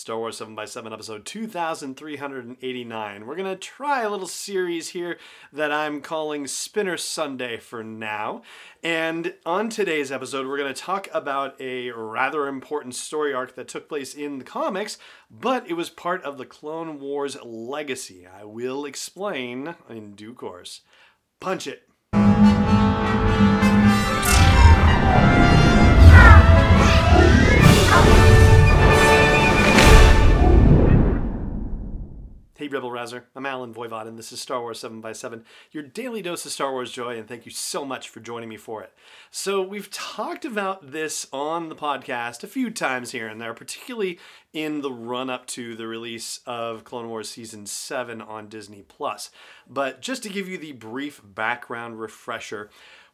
Star Wars 7 by 7 episode 2389. We're going to try a little series here that I'm calling Spinner Sunday for now. And on today's episode, we're going to talk about a rather important story arc that took place in the comics, but it was part of the Clone Wars legacy. I will explain in due course. Punch it. Hey, Rebel Rouser. I'm Allen Voivod, and this is Star Wars 7 by 7 your daily dose of Star Wars joy, and thank you so much for joining me for it. So, we've talked about this on the podcast a few times here and there, particularly in the run up to the release of Clone Wars Season 7 on Disney Plus. But just to give you the brief background refresher,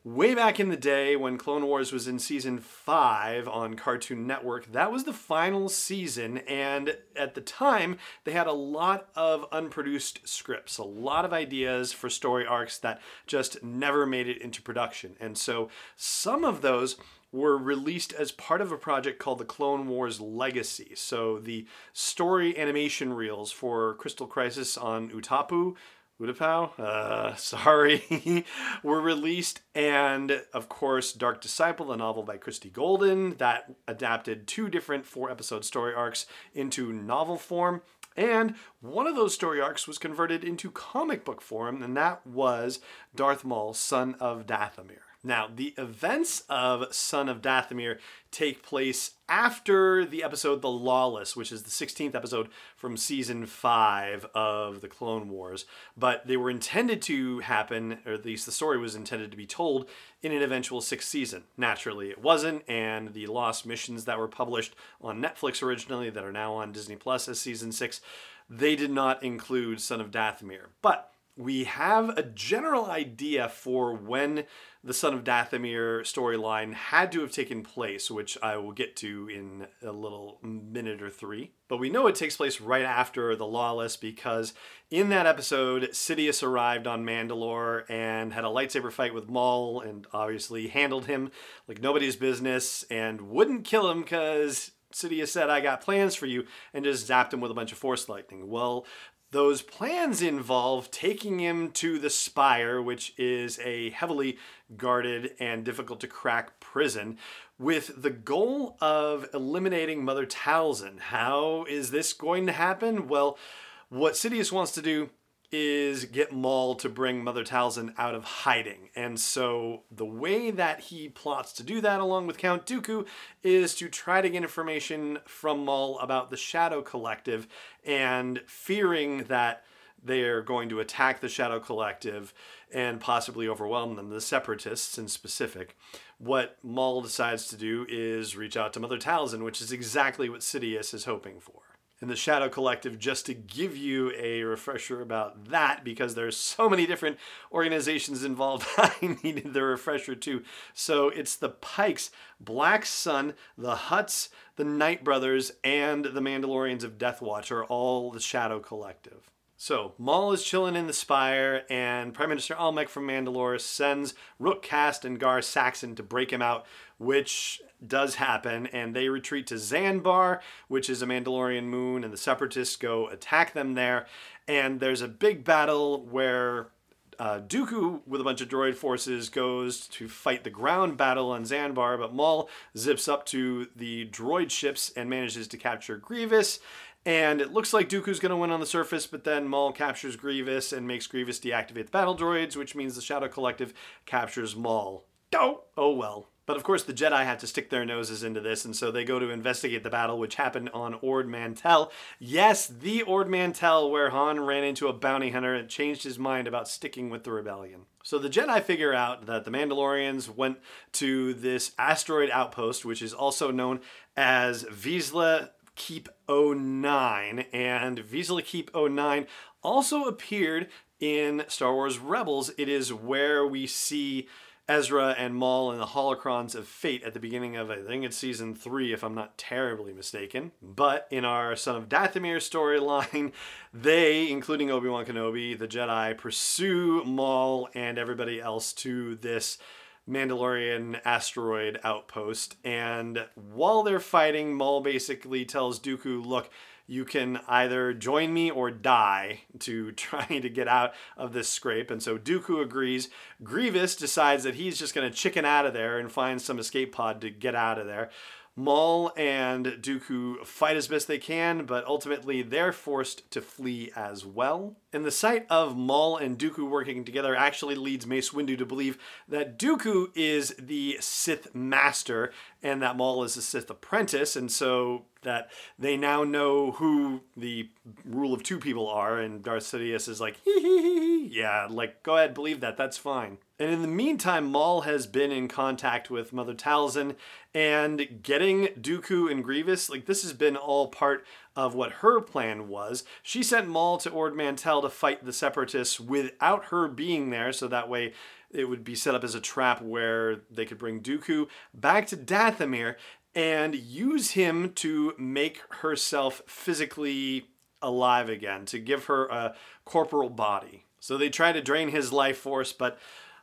way back in the day when Clone Wars was in season five on Cartoon Network, that was the final season. And at the time, they had a lot of unproduced scripts, a lot of ideas for story arcs that just never made it into production. And so some of those were released as part of a project called the Clone Wars Legacy. So the story animation reels for Crystal Crisis on Utapu, Utapau, uh, sorry, were released. And of course, Dark Disciple, a novel by Christie Golden that adapted two different four episode story arcs into novel form. And one of those story arcs was converted into comic book form, and that was Darth Maul, son of Dathomir. Now, the events of Son of Dathomir take place after the episode The Lawless, which is the 16th episode from season 5 of the Clone Wars. But they were intended to happen, or at least the story was intended to be told, in an eventual sixth season. Naturally, it wasn't, and the Lost Missions that were published on Netflix originally, that are now on Disney Plus as season 6, they did not include Son of Dathomir. But we have a general idea for when the Son of Dathomir storyline had to have taken place, which I will get to in a little minute or three. But we know it takes place right after The Lawless because in that episode, Sidious arrived on Mandalore and had a lightsaber fight with Maul and obviously handled him like nobody's business and wouldn't kill him because Sidious said, I got plans for you, and just zapped him with a bunch of force lightning. Well, those plans involve taking him to the Spire, which is a heavily guarded and difficult to crack prison, with the goal of eliminating Mother Talzin. How is this going to happen? Well, what Sidious wants to do is get Maul to bring Mother Talzin out of hiding. And so the way that he plots to do that along with Count Dooku is to try to get information from Maul about the Shadow Collective and fearing that they're going to attack the Shadow Collective and possibly overwhelm them, the Separatists in specific. What Maul decides to do is reach out to Mother Talzin, which is exactly what Sidious is hoping for and the Shadow Collective just to give you a refresher about that because there's so many different organizations involved. I needed the refresher too. So it's the Pikes, Black Sun, the Hutts, the Night Brothers, and the Mandalorians of Death Watch are all the Shadow Collective. So Maul is chilling in the Spire, and Prime Minister Almec from Mandalore sends Rook Kast and Gar Saxon to break him out, which does happen, and they retreat to Zanbar, which is a Mandalorian moon, and the Separatists go attack them there. And there's a big battle where uh, Dooku, with a bunch of droid forces, goes to fight the ground battle on Zanbar, but Maul zips up to the droid ships and manages to capture Grievous. And it looks like Dooku's going to win on the surface, but then Maul captures Grievous and makes Grievous deactivate the battle droids, which means the Shadow Collective captures Maul. Oh, oh well. But of course, the Jedi have to stick their noses into this, and so they go to investigate the battle, which happened on Ord Mantell. Yes, the Ord Mantell, where Han ran into a bounty hunter and changed his mind about sticking with the rebellion. So the Jedi figure out that the Mandalorians went to this asteroid outpost, which is also known as Vizsla Keep 09, and Vizsla Keep 09 also appeared in Star Wars Rebels. It is where we see Ezra and Maul and the holocrons of fate at the beginning of, I think it's season three, if I'm not terribly mistaken. But in our Son of Dathomir storyline, they, including Obi Wan Kenobi, the Jedi, pursue Maul and everybody else to this Mandalorian asteroid outpost. And while they're fighting, Maul basically tells Dooku, look, you can either join me or die to trying to get out of this scrape. And so Dooku agrees. Grievous decides that he's just going to chicken out of there and find some escape pod to get out of there. Maul and Dooku fight as best they can, but ultimately they're forced to flee as well. And the sight of Maul and Dooku working together actually leads Mace Windu to believe that Dooku is the Sith Master and that Maul is a Sith Apprentice, and so that they now know who the rule of two people are, and Darth Sidious is like, hee hee hee yeah, like, go ahead, believe that, that's fine. And in the meantime, Maul has been in contact with Mother Talzin and getting Dooku and Grievous, like, this has been all part of what her plan was. She sent Maul to Ord Mantell to fight the Separatists without her being there, so that way it would be set up as a trap where they could bring Dooku back to Dathomir and use him to make herself physically alive again, to give her a corporal body. So they try to drain his life force, but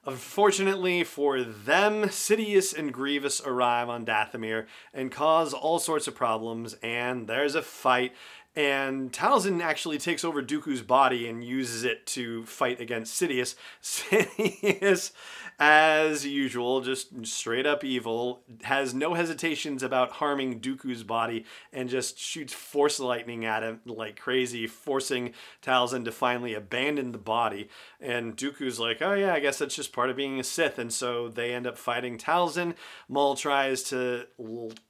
Unfortunately for them, Sidious and Grievous arrive on Dathomir and cause all sorts of problems, and there's a fight. And Talzin actually takes over Dooku's body and uses it to fight against Sidious. Sidious as usual, just straight up evil, has no hesitations about harming Dooku's body and just shoots force lightning at him like crazy, forcing Talzin to finally abandon the body. And Dooku's like, oh yeah, I guess that's just part of being a Sith. And so they end up fighting Talzin. Maul tries to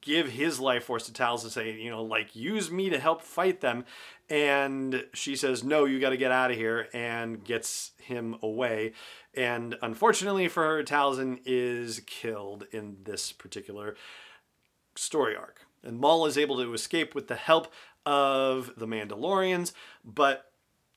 give his life force to Talzin, say, you know, like, use me to help fight them. And she says, no, you got to get out of here, and gets him away. And unfortunately for her, Talzin is killed in this particular story arc. And Maul is able to escape with the help of the Mandalorians, but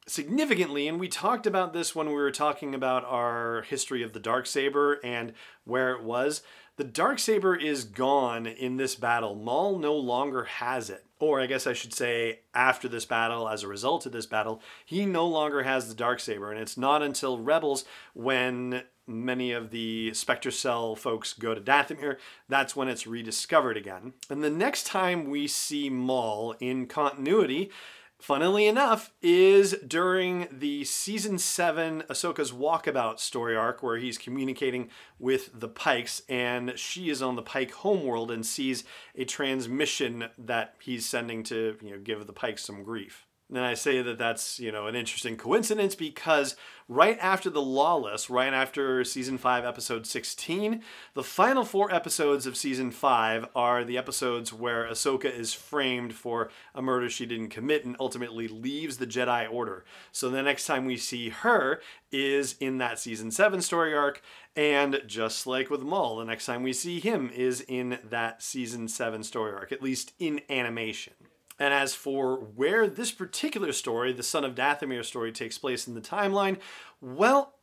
significantly, and we talked about this when we were talking about our history of the dark saber and where it was. The dark saber is gone in this battle. Maul no longer has it or I guess I should say, after this battle, as a result of this battle, he no longer has the dark saber, and it's not until Rebels when many of the Spectre Cell folks go to Dathomir, that's when it's rediscovered again. And the next time we see Maul in continuity, funnily enough, is during the season seven Ahsoka's Walkabout story arc, where he's communicating with the Pikes, and she is on the Pike homeworld and sees a transmission that he's sending to you know give the Pikes some grief. And I say that that's, you know, an interesting coincidence because right after The Lawless, right after season 5, episode 16, the final four episodes of season 5 are the episodes where Ahsoka is framed for a murder she didn't commit and ultimately leaves the Jedi Order. So the next time we see her is in that season 7 story arc, and just like with Maul, the next time we see him is in that season 7 story arc, at least in animation. And as for where this particular story, the Son of Dathomir story, takes place in the timeline, well,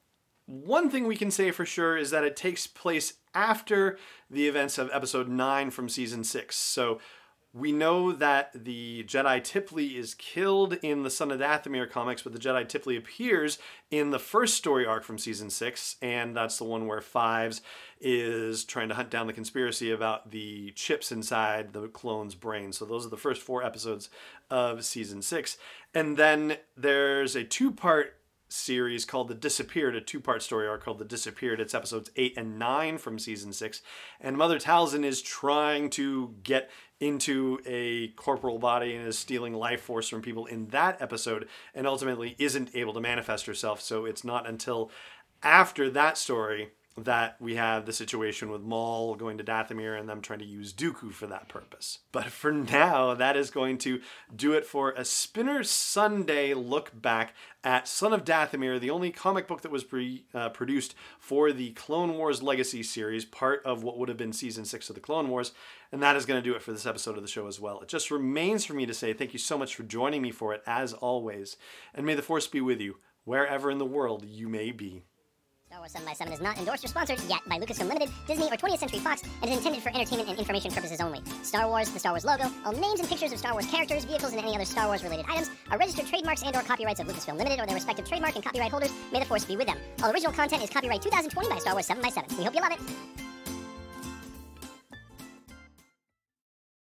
one thing we can say for sure is that it takes place after the events of episode 9 from season 6. So we know that the Jedi Tiplee is killed in the Son of Dathomir comics, but the Jedi Tiplee appears in the first story arc from season six, and that's the one where Fives is trying to hunt down the conspiracy about the chips inside the clone's brain. So those are the first four episodes of season six. And then there's a two part series called The Disappeared, a two part story arc called The Disappeared. It's episodes eight and nine from season six. And Mother Talzin is trying to get into a corporal body and is stealing life force from people in that episode and ultimately isn't able to manifest herself. So it's not until after that story that we have the situation with Maul going to Dathomir and them trying to use Dooku for that purpose. But for now, that is going to do it for a Spinner Sunday look back at Son of Dathomir, the only comic book that was pre, uh, produced for the Clone Wars Legacy series, part of what would have been season six of the Clone Wars. And that is going to do it for this episode of the show as well. It just remains for me to say thank you so much for joining me for it, as always. And may the Force be with you, wherever in the world you may be. Star Wars 7 by 7 is not endorsed or sponsored yet by Lucasfilm Limited, Disney, or 20th Century Fox, and is intended for entertainment and information purposes only. Star Wars, the Star Wars logo, all names and pictures of Star Wars characters, vehicles, and any other Star Wars related items are registered trademarks and or copyrights of Lucasfilm Limited or their respective trademark and copyright holders. May the force be with them. All original content is copyright 2020 by Star Wars 7 by 7 We hope you love it.